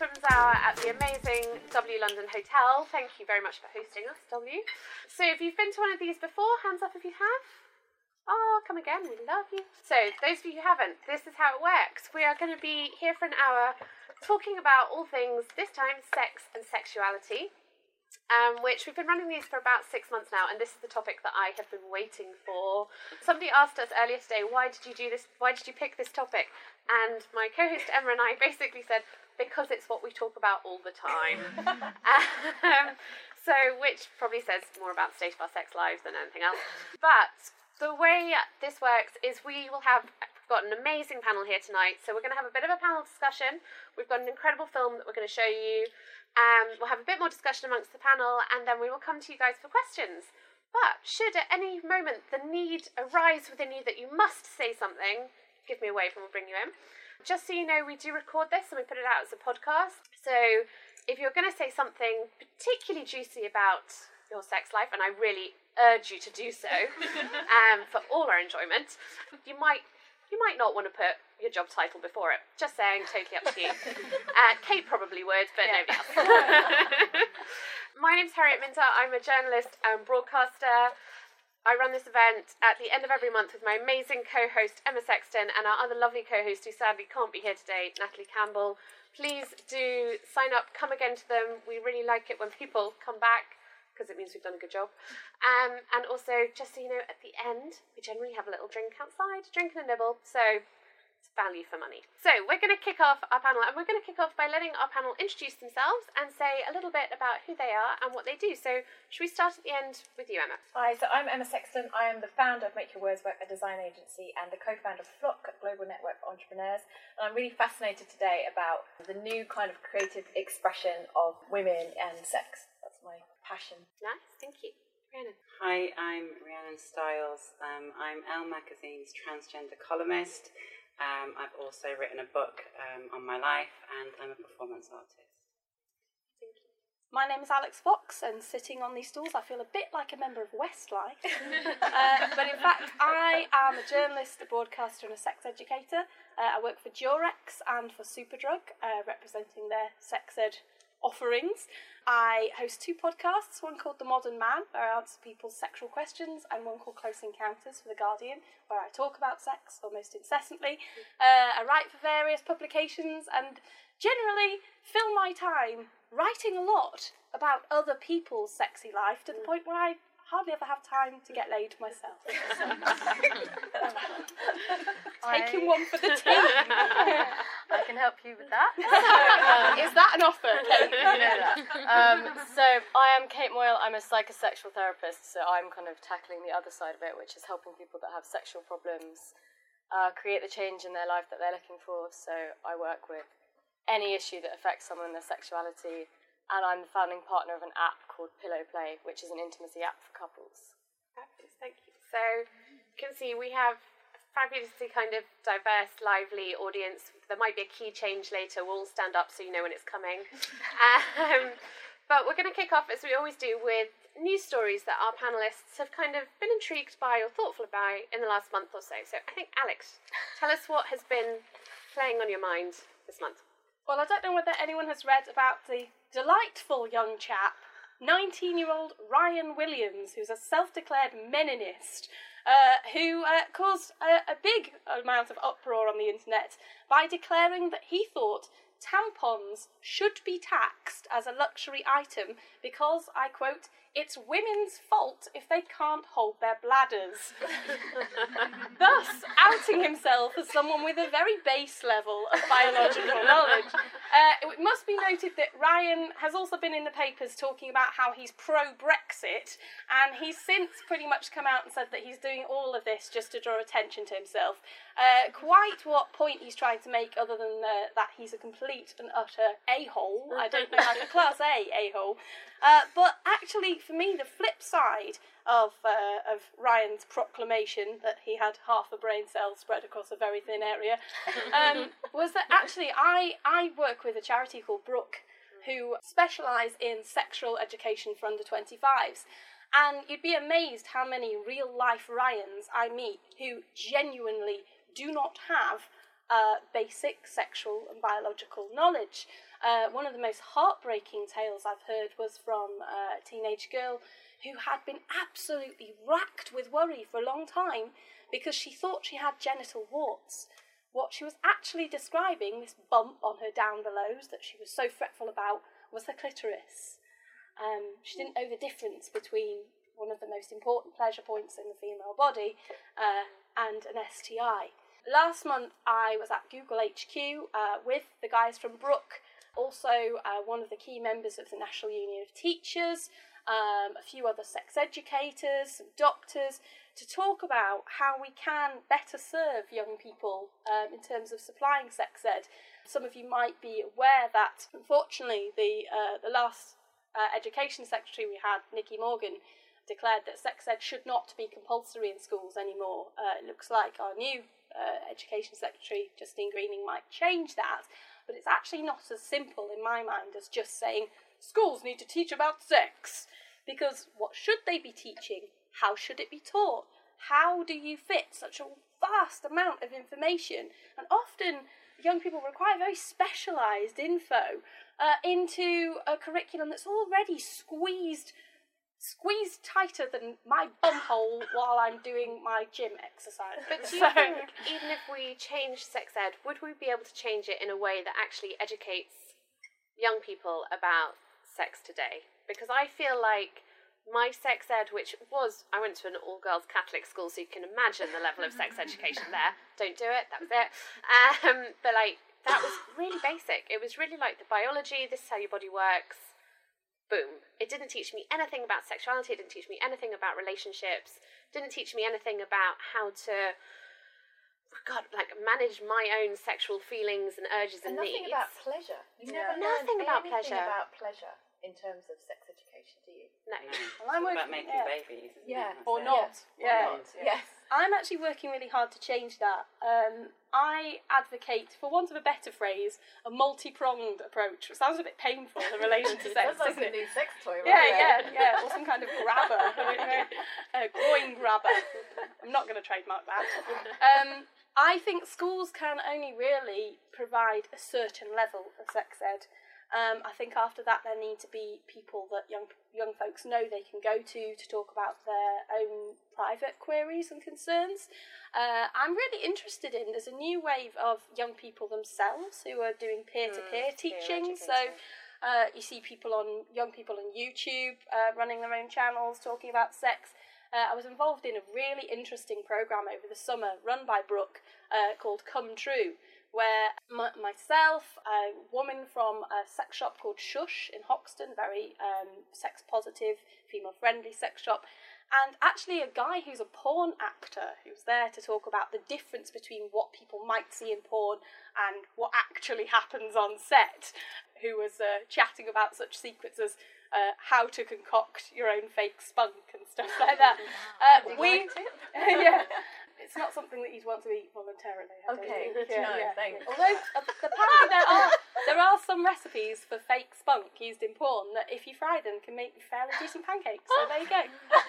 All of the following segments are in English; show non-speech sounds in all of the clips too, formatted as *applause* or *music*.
Women's Hour at the amazing W London Hotel. Thank you very much for hosting us, W. So, if you've been to one of these before, hands up if you have. Oh, come again, we love you. So, those of you who haven't, this is how it works. We are going to be here for an hour talking about all things, this time sex and sexuality um, which we've been running these for about six months now, and this is the topic that I have been waiting for. Somebody asked us earlier today, why did you do this? Why did you pick this topic? And my co-host Emma and I basically said, because it's what we talk about all the time. *laughs* um, so, which probably says more about the state of our sex lives than anything else. But the way this works is we will have got an amazing panel here tonight. So we're going to have a bit of a panel discussion. We've got an incredible film that we're going to show you. Um, we'll have a bit more discussion amongst the panel, and then we will come to you guys for questions. But should at any moment the need arise within you that you must say something, give me a wave and we'll bring you in. Just so you know, we do record this and we put it out as a podcast. So if you're going to say something particularly juicy about your sex life, and I really urge you to do so *laughs* um, for all our enjoyment, you might you might not want to put your job title before it. Just saying, totally up to you. *laughs* Uh, Kate probably would, but yeah. nobody else. *laughs* My name's Harriet Minter. I'm a journalist and broadcaster. I run this event at the end of every month with my amazing co host Emma Sexton and our other lovely co host who sadly can't be here today, Natalie Campbell. Please do sign up, come again to them. We really like it when people come back because it means we've done a good job. Um, and also, just so you know, at the end, we generally have a little drink outside, drink and a nibble. So value for money. So we're going to kick off our panel, and we're going to kick off by letting our panel introduce themselves and say a little bit about who they are and what they do. So should we start at the end with you, Emma? Hi, so I'm Emma Sexton. I am the founder of Make Your Words Work, a design agency, and the co-founder of Flock, a global network for entrepreneurs. And I'm really fascinated today about the new kind of creative expression of women and sex. That's my passion. Nice, thank you. Rhyannon. Hi, I'm Rhyannon Styles. Um, I'm Elle Magazine's transgender columnist. Um, I've also written a book um, on my life, and I'm a performance artist. Thank you. My name is Alix Fox, and sitting on these stools, I feel a bit like a member of Westlife. *laughs* uh, but in fact, I am a journalist, a broadcaster, and a sex educator. Uh, I work for Durex and for Superdrug, uh, representing their sex ed offerings. I host two podcasts, one called The Modern Man, where I answer people's sexual questions, and one called Close Encounters for The Guardian, where I talk about sex almost incessantly. Uh, I write for various publications and generally fill my time writing a lot about other people's sexy life to the point where I hardly ever have time to get laid myself. *laughs* *laughs* Taking one for the team. *laughs* I can help you with that. um, Is that an offer? you know that. Um, *laughs* so I am Kate Moyle. I'm a psychosexual therapist. So I'm kind of tackling the other side of it, which is helping people that have sexual problems uh, create the change in their life that they're looking for. So I work with any issue that affects someone their sexuality. And I'm the founding partner of an app called Pillow Play, which is an intimacy app for couples. Fabulous, thank you. So you can see we have a fabulously kind of diverse, lively audience. There might be a key change later. We'll all stand up so you know when it's coming. *laughs* um, but we're going to kick off, as we always do, with news stories that our panelists have kind of been intrigued by or thoughtful about in the last month or so. So I think, Alix, tell us what has been playing on your mind this month. Well, I don't know whether anyone has read about the delightful young chap, 19 year old Ryan Williams, who's a self declared Meninist. Uh, who uh, caused a, a big amount of uproar on the internet by declaring that he thought tampons should be taxed as a luxury item because, I quote, it's women's fault if they can't hold their bladders. *laughs* Thus, outing himself as someone with a very base level of biological knowledge. Uh, it must be noted that Ryan has also been in the papers talking about how he's pro Brexit, and he's since pretty much come out and said that he's doing all of this just to draw attention to himself. Uh, quite what point he's trying to make, other than uh, that he's a complete and utter a hole. I don't know how to *laughs* class A a hole. Uh, but actually, for me, the flip side of uh, of Ryan's proclamation that he had half a brain cell spread across a very thin area um, *laughs* was that actually I I work with a charity called Brook, who specialise in sexual education for under 25s. And you'd be amazed how many real life Ryans I meet who genuinely do not have uh, basic sexual and biological knowledge. Uh, one of the most heartbreaking tales I've heard was from a teenage girl who had been absolutely racked with worry for a long time because she thought she had genital warts. What she was actually describing, this bump on her down belows that she was so fretful about, was her clitoris. Um, she didn't know the difference between one of the most important pleasure points in the female body uh, and an STI. Last month, I was at Google HQ uh, with the guys from Brook, also uh, one of the key members of the National Union of Teachers, um, a few other sex educators, doctors, to talk about how we can better serve young people um, in terms of supplying sex ed. Some of you might be aware that, unfortunately, the uh, the last uh, education secretary we had, Nicky Morgan, declared that sex ed should not be compulsory in schools anymore. Uh, it looks like our new uh, education secretary, Justine Greening, might change that, but it's actually not as simple in my mind as just saying schools need to teach about sex. Because what should they be teaching? How should it be taught? How do you fit such a vast amount of information? And often young people require very specialised info uh, into a curriculum that's already squeezed squeezed tighter than my bumhole while I'm doing my gym exercise. But do *laughs* you think even if we change sex ed, would we be able to change it in a way that actually educates young people about sex today? Because I feel like my sex ed, which was, I went to an all girls Catholic school, so you can imagine the level of sex *laughs* education there. Don't do it, that was it. Um, but like, that was really basic. It was really like the biology, this is how your body works boom. It didn't teach me anything about sexuality, it didn't teach me anything about relationships, didn't teach me anything about how to oh God, like manage my own sexual feelings and urges and, and nothing needs. about pleasure. You Yeah. never Nothing about pleasure. about pleasure in terms of sex education, do you? No. No. Well, I'm it's about making yeah. babies, isn't Yeah. it? Or it. not. Or Yeah. not, Yes. I'm actually working really hard to change that. Um, I advocate, for want of a better phrase, a multi-pronged approach. It sounds a bit painful in relation to *laughs* sex, That's like doesn't a it? new sex toy. Yeah, yeah, *laughs* yeah, or some kind of grabber, *laughs* a groin grabber. I'm not going to trademark that. Um, I think schools can only really provide a certain level of sex ed. Um, I think after that there need to be people that young young folks know they can go to to talk about their own private queries and concerns. Uh, I'm really interested in. There's a new wave of young people themselves who are doing peer to peer teaching. So. Uh, you see people on young people on YouTube uh, running their own channels talking about sex. Uh, I was involved in a really interesting program over the summer run by Brook uh, called Come True, where m- myself, a woman from a sex shop called Shush in Hoxton, very um, sex positive, female friendly sex shop, and actually a guy who's a porn actor who's there to talk about the difference between what people might see in porn and what actually happens on set, who was uh, chatting about such secrets as uh, how to concoct your own fake spunk and stuff like that. *laughs* Uh, we, *laughs* yeah, something that you'd want to eat voluntarily. I Okay, good to know, *laughs* thanks. Although uh, apparently there are *laughs* there are some recipes for fake spunk used in porn that, if you fry them, can make fairly decent pancakes. So there you go.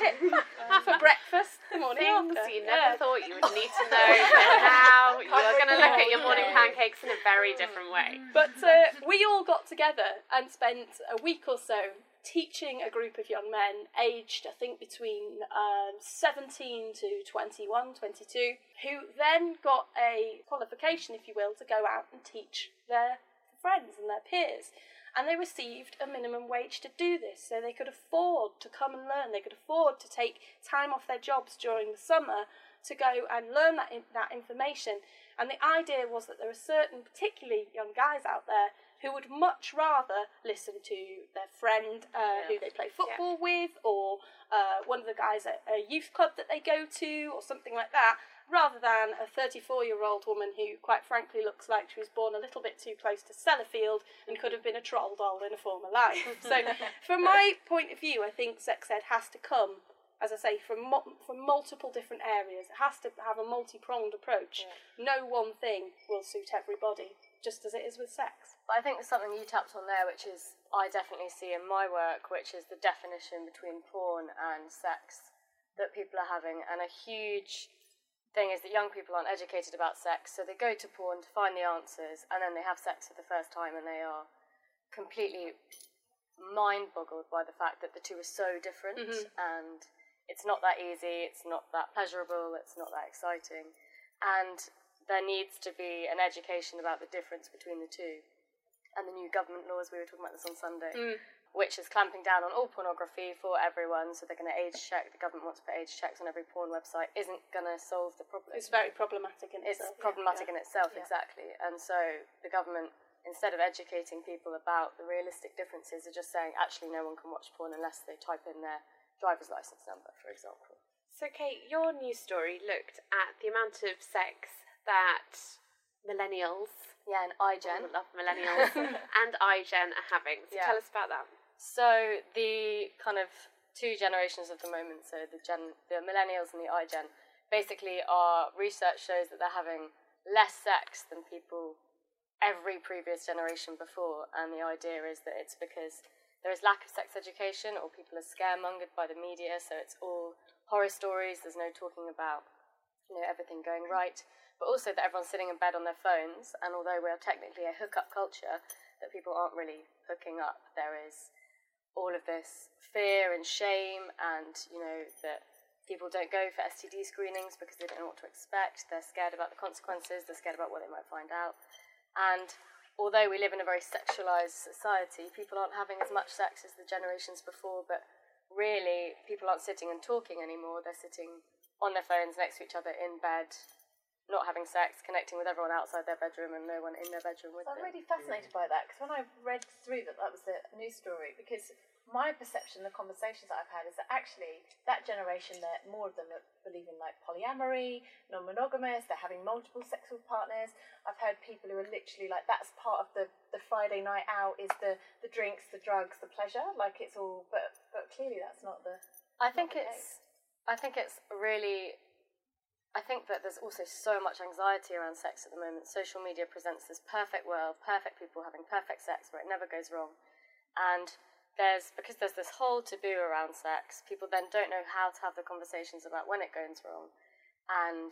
Tip uh, *laughs* for breakfast the morning Things after. you Yeah. never thought you would need to know, but now you are going to look at your morning pancakes in a very different way. But uh, we all got together and spent a week or so teaching a group of young men aged, I think, between um, 17 to 21, 22, who then got a qualification, if you will, to go out and teach their friends and their peers. And they received a minimum wage to do this, so they could afford to come and learn. They could afford to take time off their jobs during the summer to go and learn that, in, that information. And the idea was that there are certain, particularly young guys out there, who would much rather listen to their friend uh, who they play football with, or uh, one of the guys at a youth club that they go to, or something like that, rather than a 34 year old woman who, quite frankly, looks like she was born a little bit too close to Sellafield and could have been a troll doll in a former life. *laughs* so, from my point of view, I think sex ed has to come as I say, from mo- from multiple different areas. It has to have a multi-pronged approach. No one thing will suit everybody, just as it is with sex. But I think there's something you tapped on there, which is I definitely see in my work, which is the definition between porn and sex that people are having, and a huge thing is that young people aren't educated about sex, so they go to porn to find the answers, and then they have sex for the first time, and they are completely mind boggled by the fact that the two are so different Mhm. and it's not that easy, it's not that pleasurable, it's not that exciting. And there needs to be an education about the difference between the two. And the new government laws, we were talking about this on Sunday, Mm. which is clamping down on all pornography for everyone, so they're going to age check, the government wants to put age checks on every porn website, isn't going to solve the problem. It's very problematic in It's itself. problematic Yeah. in itself, Yeah. exactly. And so the government, instead of educating people about the realistic differences, are just saying actually no one can watch porn unless they type in their driver's license number, for example. So, Kate, your news story looked at the amount of sex that millennials, yeah, and iGen, love *laughs* millennials, and iGen are having. So, Yeah. tell us about that. So the kind of two generations of the moment, so the gen, the millennials and the iGen, basically our research shows that they're having less sex than people every previous generation before, and the idea is that it's because there is lack of sex education or people are scaremongered by the media, so it's all horror stories. There's no talking about you know everything going right, but also that everyone's sitting in bed on their phones, and although we are technically a hookup culture, that people aren't really hooking up. There is all of this fear and shame, and you know that people don't go for STD screenings because they don't know what to expect. They're scared about the consequences. They're scared about what they might find out. And although we live in a very sexualized society, people aren't having as much sex as the generations before. But really, people aren't sitting and talking anymore. They're sitting on their phones next to each other in bed, not having sex, connecting with everyone outside their bedroom and no one in their bedroom with So I'm them. really fascinated by that because when I read through that, that was the news story. Because my perception, the conversations that I've had, is that actually that generation, that more of them are believing like polyamory, non-monogamous. They're having multiple sexual partners. I've heard people who are literally like that's part of the, the Friday night out is the, the drinks, the drugs, the pleasure. Like it's all, but but clearly that's not the. I think it's. I think it's really. I think that there's also so much anxiety around sex at the moment. Social media presents this perfect world, perfect people having perfect sex where it never goes wrong, and there's because there's this whole taboo around sex. People then don't know how to have the conversations about when it goes wrong, and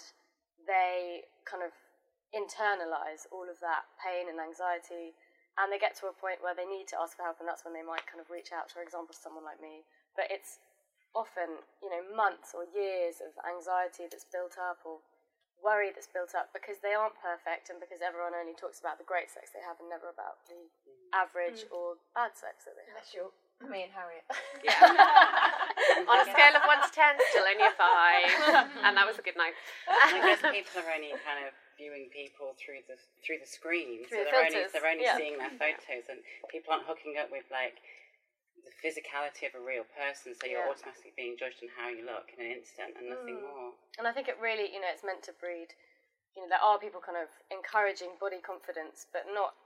they kind of internalize all of that pain and anxiety and they get to a point where they need to ask for help and that's when they might kind of reach out for example someone like me but it's often you know months or years of anxiety that's built up or worry that's built up because they aren't perfect and because everyone only talks about the great sex they have and never about the average Mm. or bad sex that they have Unless you're me and Harriet. Yeah. *laughs* On a scale of 1 to 10, still only a 5. And that was a good night. I guess people are only kind of viewing people through the through the screen, Through the so they're only they're only yeah. seeing their photos, and people aren't hooking up with like the physicality of a real person. So you're Yeah. automatically being judged on how you look in an instant, and nothing Mm. more. And I think it really, you know, it's meant to breed. You know, there are people kind of encouraging body confidence, but not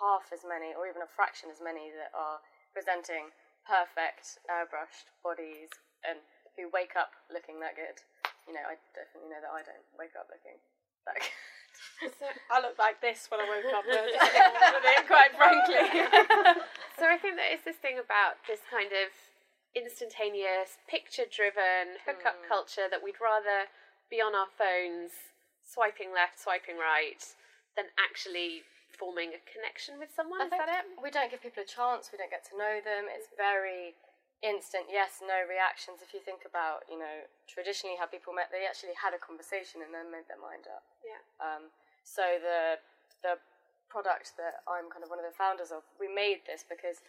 half as many, or even a fraction as many, that are presenting perfect airbrushed bodies and who wake up looking that good. You know, I definitely know that I don't wake up looking that *laughs* good. *laughs* I look like this when I woke up. I just get on with it, quite frankly. so I think there is this thing about this kind of instantaneous, picture driven hookup hmm. culture that we'd rather be on our phones, swiping left, swiping right, than actually forming a connection with someone. I Is that it? We don't give people a chance. We don't get to know them. It's very instant yes, no reactions. If you think about, you know, traditionally how people met, they actually had a conversation and then made their mind up. Yeah. Um, so the the product that I'm kind of one of the founders of, we made this because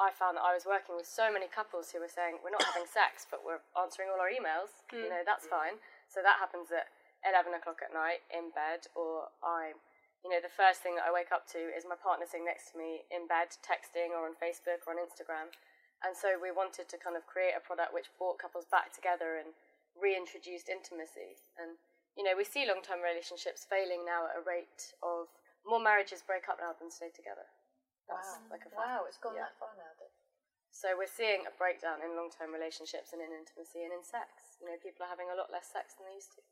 I found that I was working with so many couples who were saying we're not having sex, but we're answering all our emails. You know, that's fine. So that happens at eleven o'clock at night in bed, or I'm you know, the first thing that I wake up to is my partner sitting next to me in bed, texting or on Facebook or on Instagram. And so we wanted to kind of create a product which brought couples back together and reintroduced intimacy. And you know, we see long-term relationships failing now at a rate of more marriages break up now than stay together. That's wow. like a fact. wow, it's gone Yeah. that far now. So we're seeing a breakdown in long-term relationships and in intimacy and in sex. You know, people are having a lot less sex than they used to.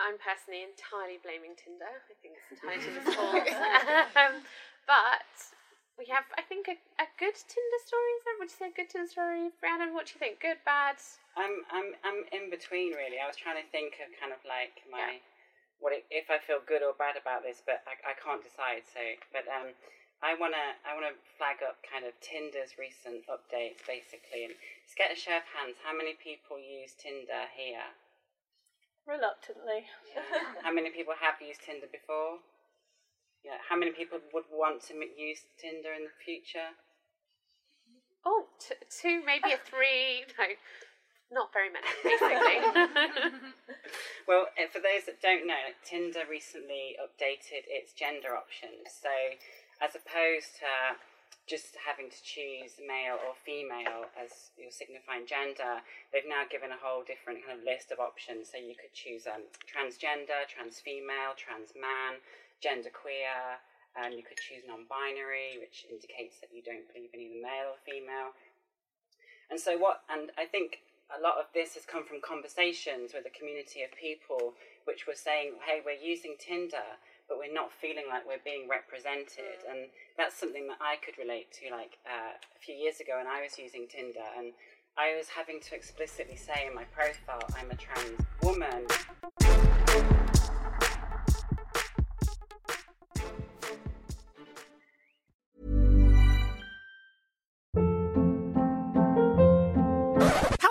I'm personally entirely blaming Tinder. I think it's entirely *laughs* Tinder's fault. *laughs* um, but we have, I think, a, a good Tinder story. Is there? Would you say a good Tinder story, Brandon? What do you think? Good, bad? I'm I'm I'm in between really. I was trying to think of kind of like my what it, if I feel good or bad about this, but I, I can't decide. So, but um, I wanna I wanna flag up kind of Tinder's recent updates basically, and just get a show of hands. How many people use Tinder here? Reluctantly. How many people have used Tinder before? Yeah. How many people would want to use Tinder in the future? Oh, t- two, maybe a three. *laughs* No, not very many, basically. *laughs* Well, uh, for those that don't know, Tinder recently updated its gender options. So, as opposed to just having to choose male or female as your signifying gender, they've now given a whole different kind of list of options. So you could choose um, transgender, trans female, trans man, gender queer. Um, you could choose non-binary, which indicates that you don't believe in either male or female. And so what? And I think a lot of this has come from conversations with a community of people, which were saying, "Hey, we're using Tinder, but we're not feeling like we're being represented." And that's something that I could relate to. Like uh, a few years ago, when I was using Tinder, and I was having to explicitly say in my profile, "I'm a trans woman."